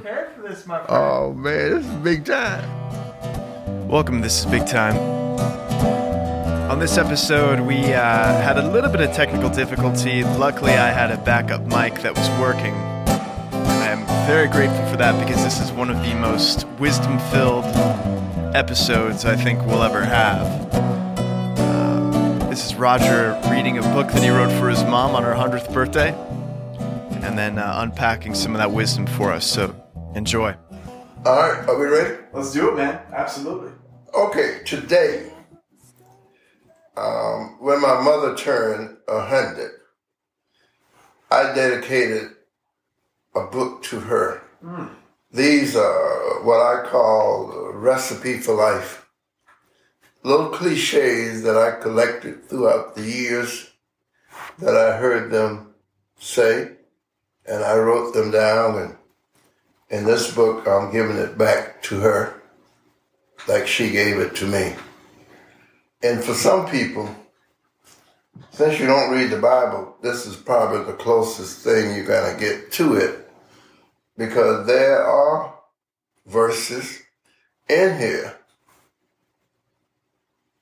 prepared for this, my friend. Oh man, this is big time. Welcome. This is Big Time. On this episode, we uh, had a little bit of technical difficulty. Luckily, I had a backup mic that was working. And I'm very grateful for that because this is one of the most wisdom filled episodes I think we'll ever have. Uh, this is Roger reading a book that he wrote for his mom on her 100th birthday and then uh, unpacking some of that wisdom for us. So enjoy. All right, are we ready? Let's do it, man. Absolutely. Okay, today, um, when my mother turned a hundred, I dedicated a book to her. These are what I call recipe for life. Little cliches that I collected throughout the years that I heard them say, and I wrote them down. And in this book, I'm giving it back to her like she gave it to me. And for some people, since you don't read the Bible, this is probably the closest thing you're going to get to it because there are verses in here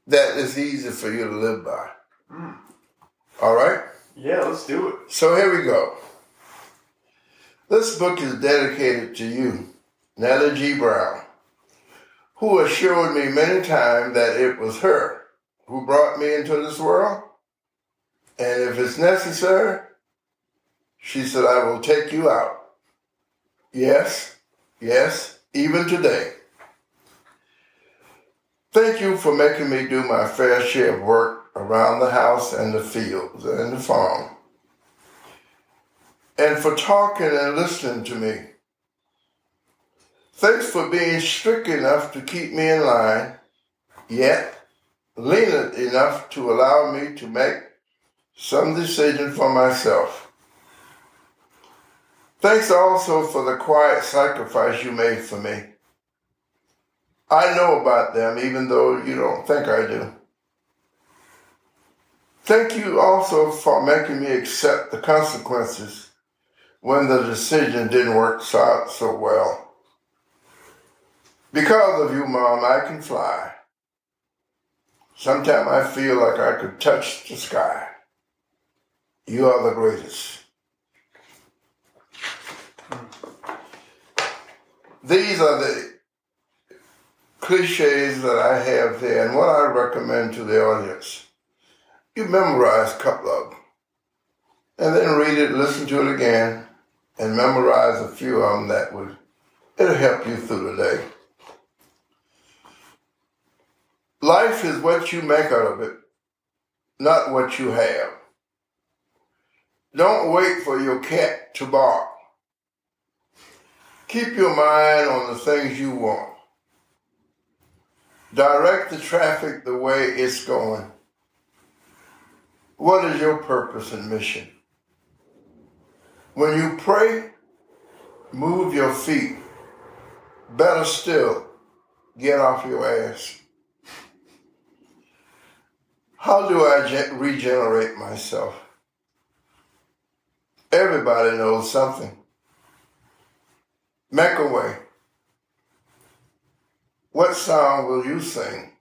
that is easy for you to live by. Hmm. All right? Yeah, let's do it. So here we go. This book is dedicated to you, Nellie G. Brown, who assured me many times that it was her who brought me into this world. And if it's necessary, she said, I will take you out. Yes, yes, even today. Thank you for making me do my fair share of work around the house and the fields and the farm and for talking and listening to me. Thanks for being strict enough to keep me in line, yet lenient enough to allow me to make some decision for myself. Thanks also for the quiet sacrifice you made for me. I know about them, even though you don't think I do. Thank you also for making me accept the consequences when the decision didn't work out so well. Because of you, Mom, I can fly. Sometimes I feel like I could touch the sky. You are the greatest. These are the cliches that I have there, and what I recommend to the audience. You memorize a couple of them, and then read it, listen to it again, and memorize a few of them that would it'll help you through the day. Life is what you make out of it, not what you have. Don't wait for your cat to bark. Keep your mind on the things you want. Direct the traffic the way it's going. What is your purpose and mission? When you pray, move your feet. Better still, get off your ass. How do I ge- regenerate myself? Everybody knows something. Make. What song will you sing?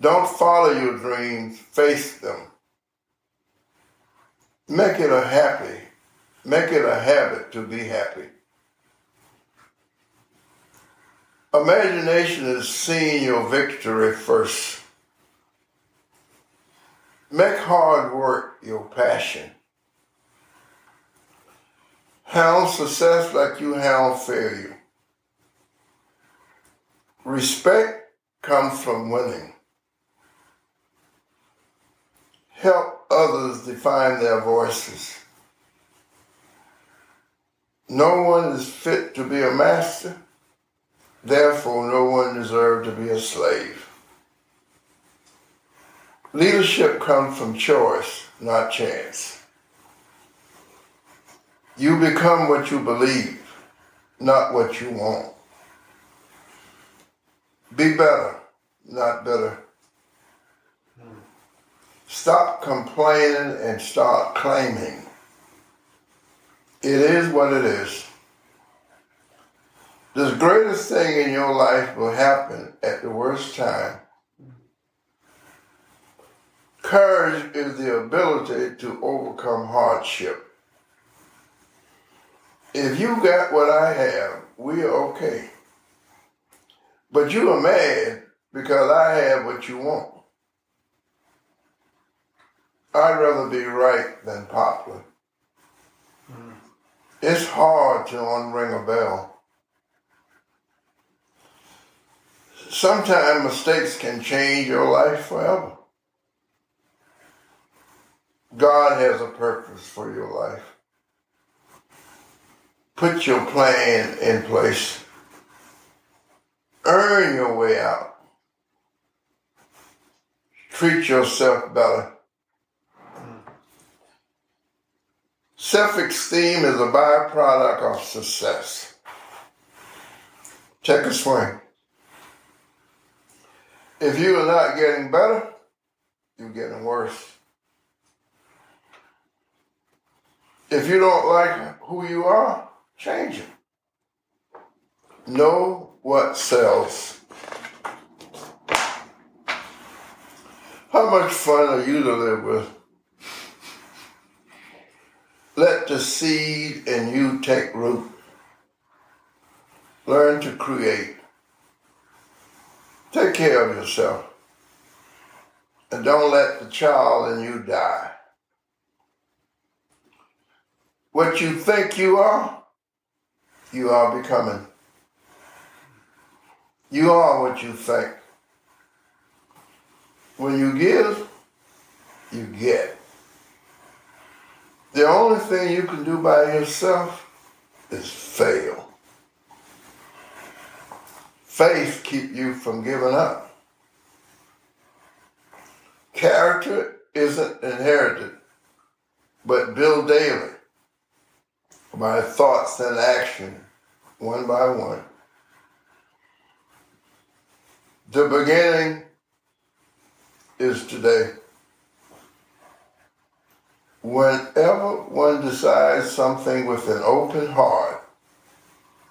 Don't follow your dreams, face them. Make it a happy, make it a habit to be happy. Imagination is seeing your victory first. Make hard work your passion. Handle success like you handle failure. Respect comes from winning. Help others define their voices. No one is fit to be a master, therefore, no one deserves to be a slave. Leadership comes from choice, not chance. You become what you believe, not what you want. Be better, not better. Stop complaining and start claiming. It is what it is. The greatest thing in your life will happen at the worst time. Courage is the ability to overcome hardship. If you got what I have, we are okay. But you are mad because I have what you want. I'd rather be right than popular. Mm. It's hard to unring a bell. Sometimes mistakes can change your life forever. God has a purpose for your life. Put your plan in place. Earn your way out. Treat yourself better. Self esteem is a byproduct of success. Take a swing. If you are not getting better, you're getting worse. If you don't like who you are, change it. Know what sells. How much fun are you to live with? Let the seed in you take root. Learn to create. Take care of yourself. And don't let the child in you die. What you think you are, you are becoming. You are what you think. When you give, you get. The only thing you can do by yourself is fail. Faith keep you from giving up. Character isn't inherited, but built daily by thoughts and action, one by one. The beginning is today. Whenever one decides something with an open heart,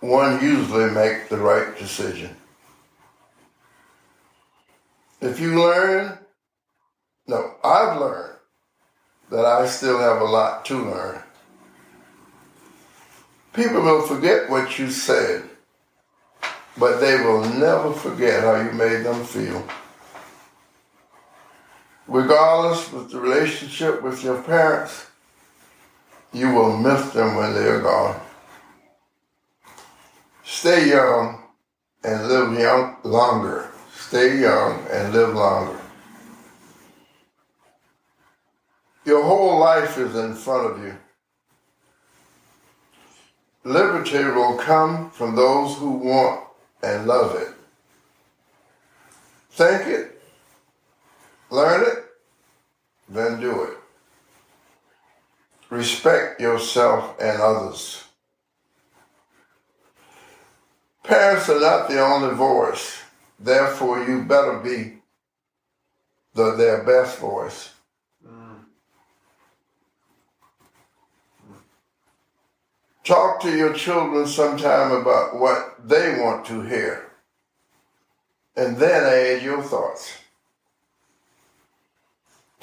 one usually makes the right decision. If you learn, no, I've learned that I still have a lot to learn. People will forget what you said, but they will never forget how you made them feel. Regardless of the relationship with your parents, you will miss them when they are gone. Stay young and live young longer. Stay young and live longer. Your whole life is in front of you. Liberty will come from those who want and love it. Think it, learn it, then do it. Respect yourself and others. Parents are not the only voice. Therefore, you better be the, their best voice. Talk to your children sometime about what they want to hear, and then add your thoughts.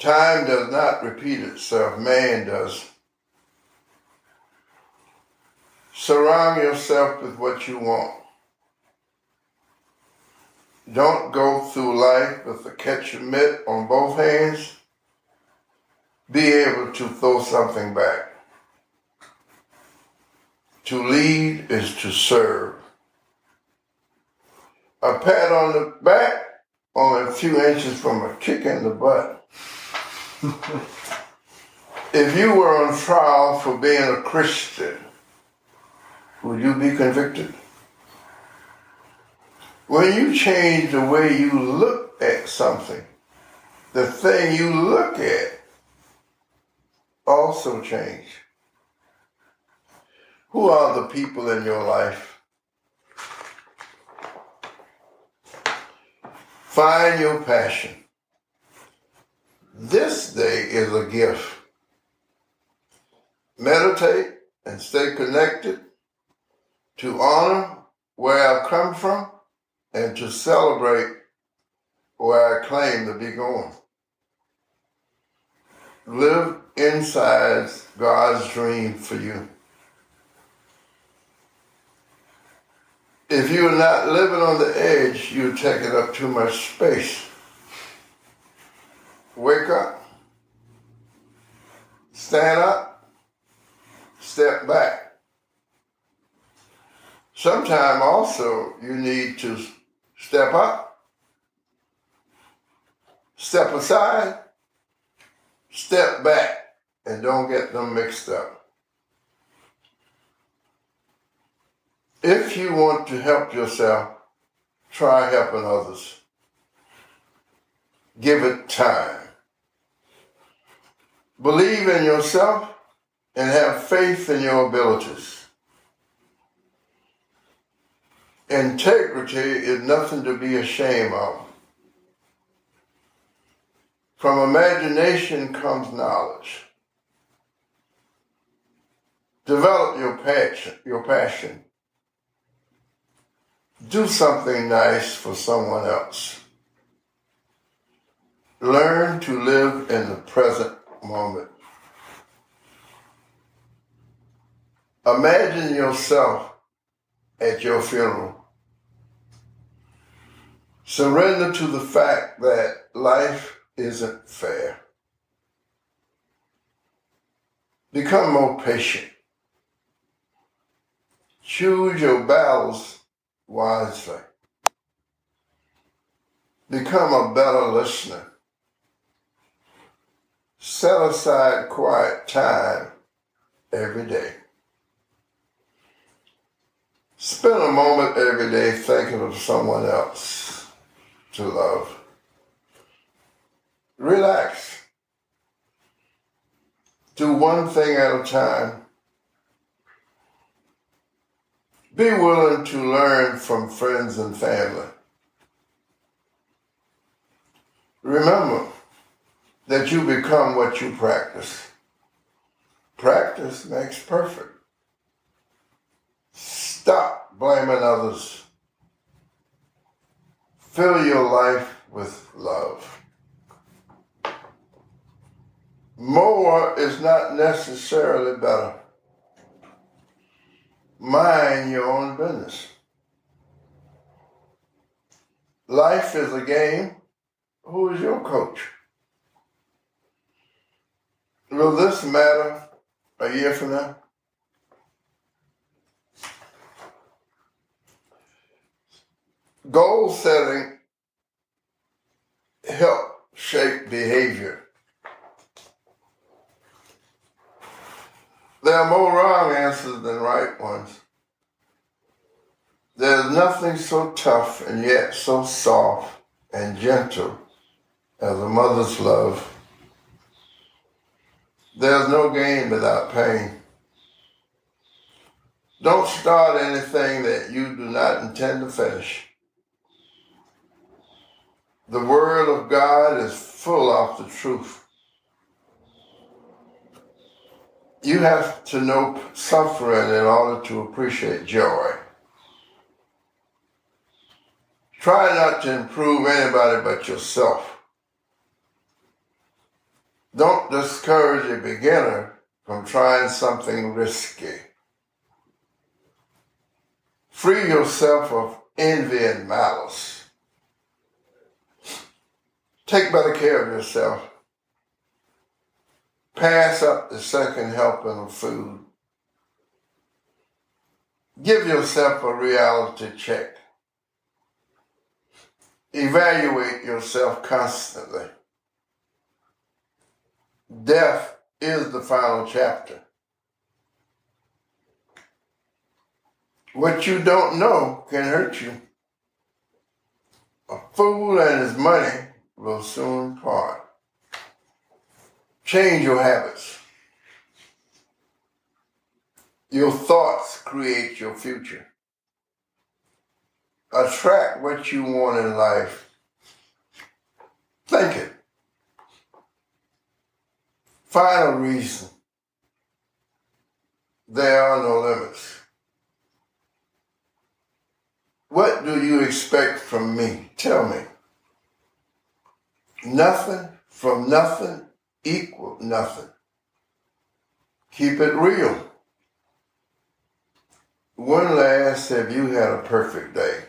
Time does not repeat itself, man does. Surround yourself with what you want. Don't go through life with a ketchup mitt on both hands. Be able to throw something back. To lead is to serve. A pat on the back, only a few inches from a kick in the butt. If you were on trial for being a Christian, would you be convicted? When you change the way you look at something, the thing you look at also change. Who are the people in your life? Find your passion. This day is a gift. Meditate and stay connected to honor where I've come from and to celebrate where I claim to be going. Live inside God's dream for you. If you're not living on the edge, you're taking up too much space. Wake up, stand up, step back. Sometime also you need to step up, step aside, step back, and don't get them mixed up. If you want to help yourself, try helping others. Give it time. Believe in yourself and have faith in your abilities. Integrity is nothing to be ashamed of. From imagination comes knowledge. Develop your passion, your passion do something nice for someone else. Learn to live in the present moment. Imagine yourself at your funeral. Surrender to the fact that life isn't fair. Become more patient. Choose your battles wisely. Become a better listener. Set aside quiet time every day. Spend a moment every day thinking of someone else to love. Relax. Do one thing at a time Be willing to learn from friends and family. Remember that you become what you practice. Practice makes perfect. Stop blaming others. Fill your life with love. More is not necessarily better mind your own business. Life is a game. Who is your coach? Will this matter a year from now? Goal setting help shape behavior. There are more wrong answers than right ones. There's nothing so tough and yet so soft and gentle as a mother's love. There's no gain without pain. Don't start anything that you do not intend to finish. The Word of God is full of the truth. you have to know suffering in order to appreciate joy. Try not to improve anybody but yourself. Don't discourage a beginner from trying something risky. Free yourself of envy and malice. Take better care of yourself pass up the second helping of food. Give yourself a reality check. Evaluate yourself constantly. Death is the final chapter. What you don't know can hurt you. A fool and his money will soon part. Change your habits. Your thoughts create your future. Attract what you want in life. Think it. Final reason. There are no limits. What do you expect from me? Tell me. Nothing from nothing equal nothing. Keep it real. When last have you had a perfect day?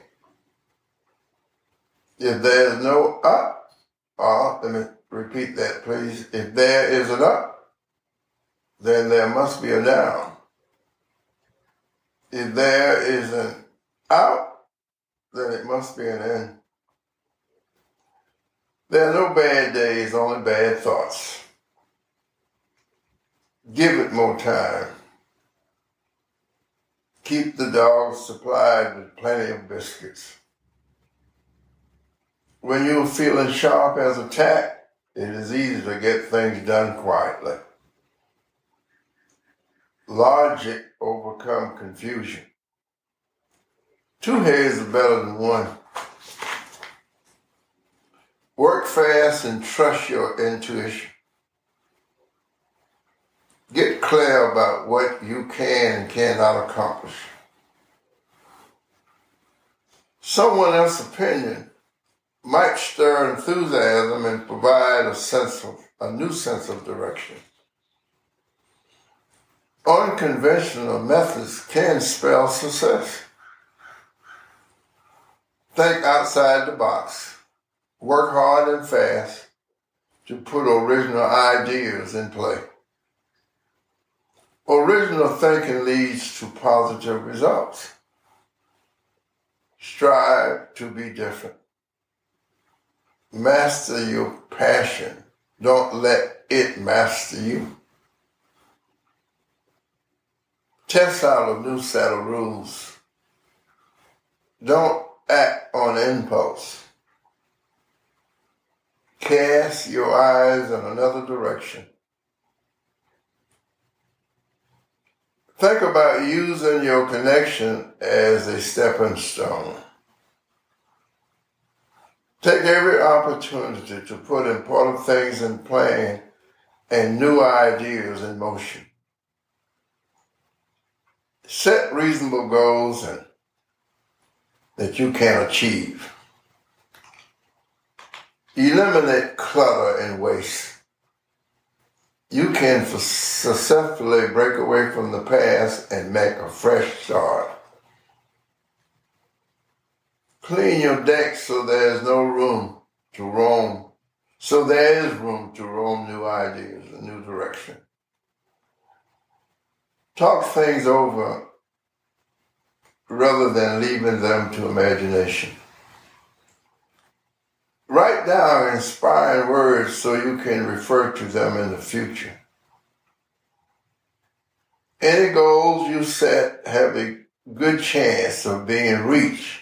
If there is no up, uh, let me repeat that please. If there is an up, then there must be a down. If there is an out, then it must be an in. There are no bad days, only bad thoughts. Give it more time. Keep the dogs supplied with plenty of biscuits. When you're feeling sharp as a tack, it is easy to get things done quietly. Logic overcome confusion. Two heads are better than one. Work fast and trust your intuition. Get clear about what you can and cannot accomplish. Someone else's opinion might stir enthusiasm and provide a sense of a new sense of direction. Unconventional methods can spell success. Think outside the box work hard and fast to put original ideas in play. Original thinking leads to positive results. Strive to be different. Master your passion. Don't let it master you. Test out a new set of rules. Don't act on impulse. Cast your eyes in another direction. Think about using your connection as a stepping stone. Take every opportunity to put important things in plan and new ideas in motion. Set reasonable goals and that you can achieve. Eliminate clutter and waste. You can successfully break away from the past and make a fresh start. Clean your deck so there is no room to roam. So there is room to roam new ideas, a new direction. Talk things over rather than leaving them to imagination. Write down inspiring words so you can refer to them in the future. Any goals you set have a good chance of being reached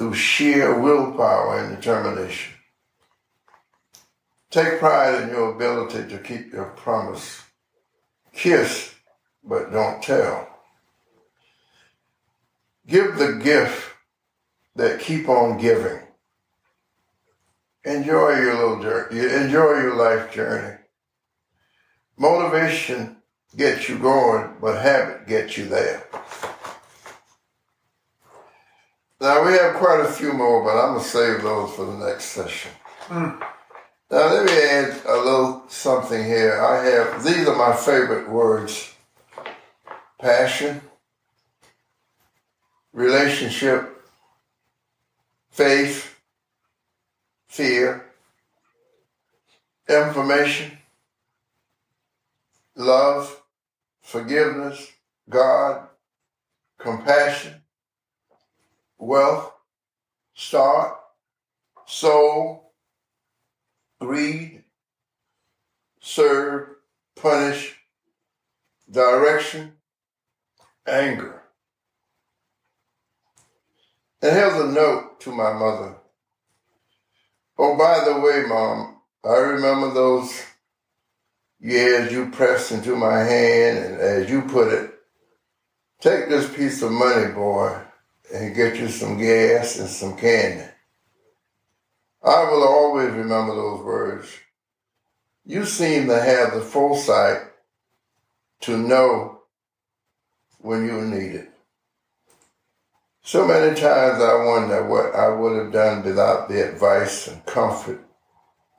through sheer willpower and determination. Take pride in your ability to keep your promise. Kiss, but don't tell. Give the gift that keep on giving. Enjoy your little journey. Enjoy your life journey. Motivation gets you going, but habit gets you there. Now we have quite a few more, but I'm gonna save those for the next session. Mm. Now let me add a little something here. I have these are my favorite words: passion, relationship, faith, fear, information, love, forgiveness, God, compassion, wealth, start, soul, greed, serve, punish, direction, anger. And here's a note to my mother. Oh, by the way, Mom, I remember those years you pressed into my hand, and as you put it, take this piece of money, boy, and get you some gas and some candy. I will always remember those words. You seem to have the foresight to know when you need it. So many times I wonder what I would have done without the advice and comfort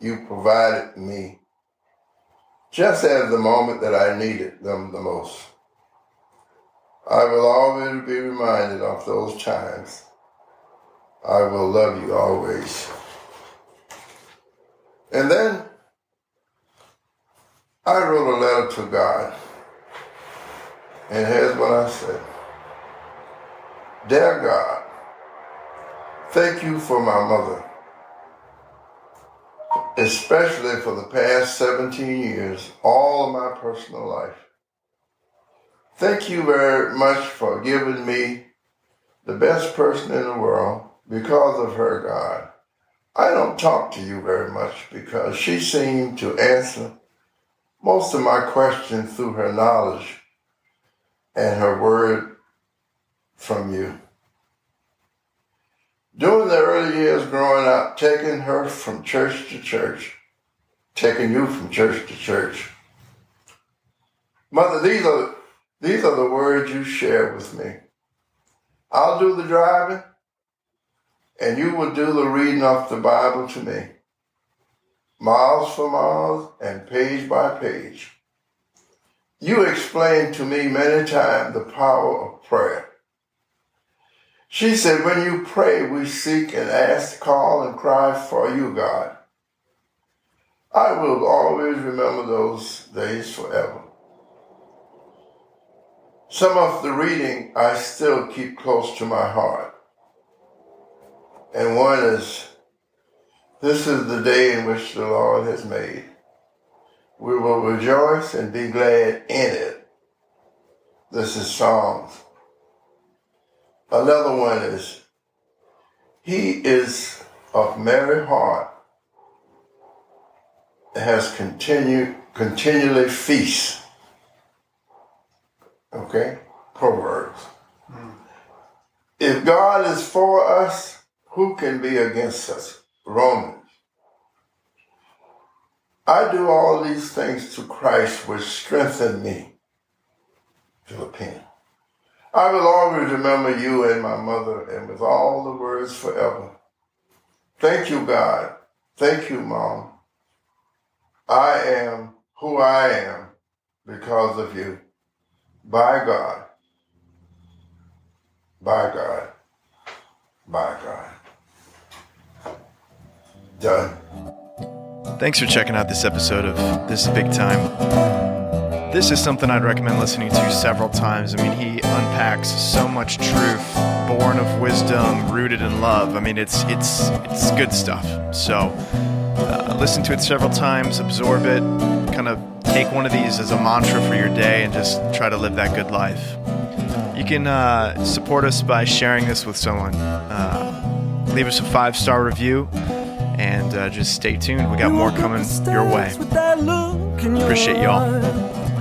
you provided me just at the moment that I needed them the most. I will always be reminded of those times. I will love you always. And then I wrote a letter to God. And here's what I said Dear God, thank you for my mother, especially for the past 17 years, all of my personal life. Thank you very much for giving me the best person in the world because of her, God. I don't talk to you very much because she seemed to answer most of my questions through her knowledge and her word from you. During the early years growing up, taking her from church to church, taking you from church to church. Mother, these are these are the words you share with me. I'll do the driving, and you will do the reading of the Bible to me, miles for miles and page by page. You explained to me many times the power of prayer. She said, when you pray, we seek and ask, call and cry for you, God. I will always remember those days forever. Some of the reading I still keep close to my heart. And one is, This is the day in which the Lord has made. We will rejoice and be glad in it. This is Psalms. Another one is, He is of merry heart, has continued, continually feast. Okay? Proverbs. Mm. If God is for us, who can be against us? Romans. I do all these things to Christ which strengthen me. Philippine. I will always remember you and my mother and with all the words forever. Thank you, God. Thank you, Mom. I am who I am because of you. By God. By God. By God. Done. Thanks for checking out this episode of This Big Time. This is something I'd recommend listening to several times. I mean, he unpacks so much truth, born of wisdom, rooted in love. I mean, it's it's it's good stuff. So, uh, listen to it several times, absorb it, kind of take one of these as a mantra for your day, and just try to live that good life. You can uh, support us by sharing this with someone. Uh, leave us a five star review and uh, just stay tuned. We got more coming your way. Appreciate y'all.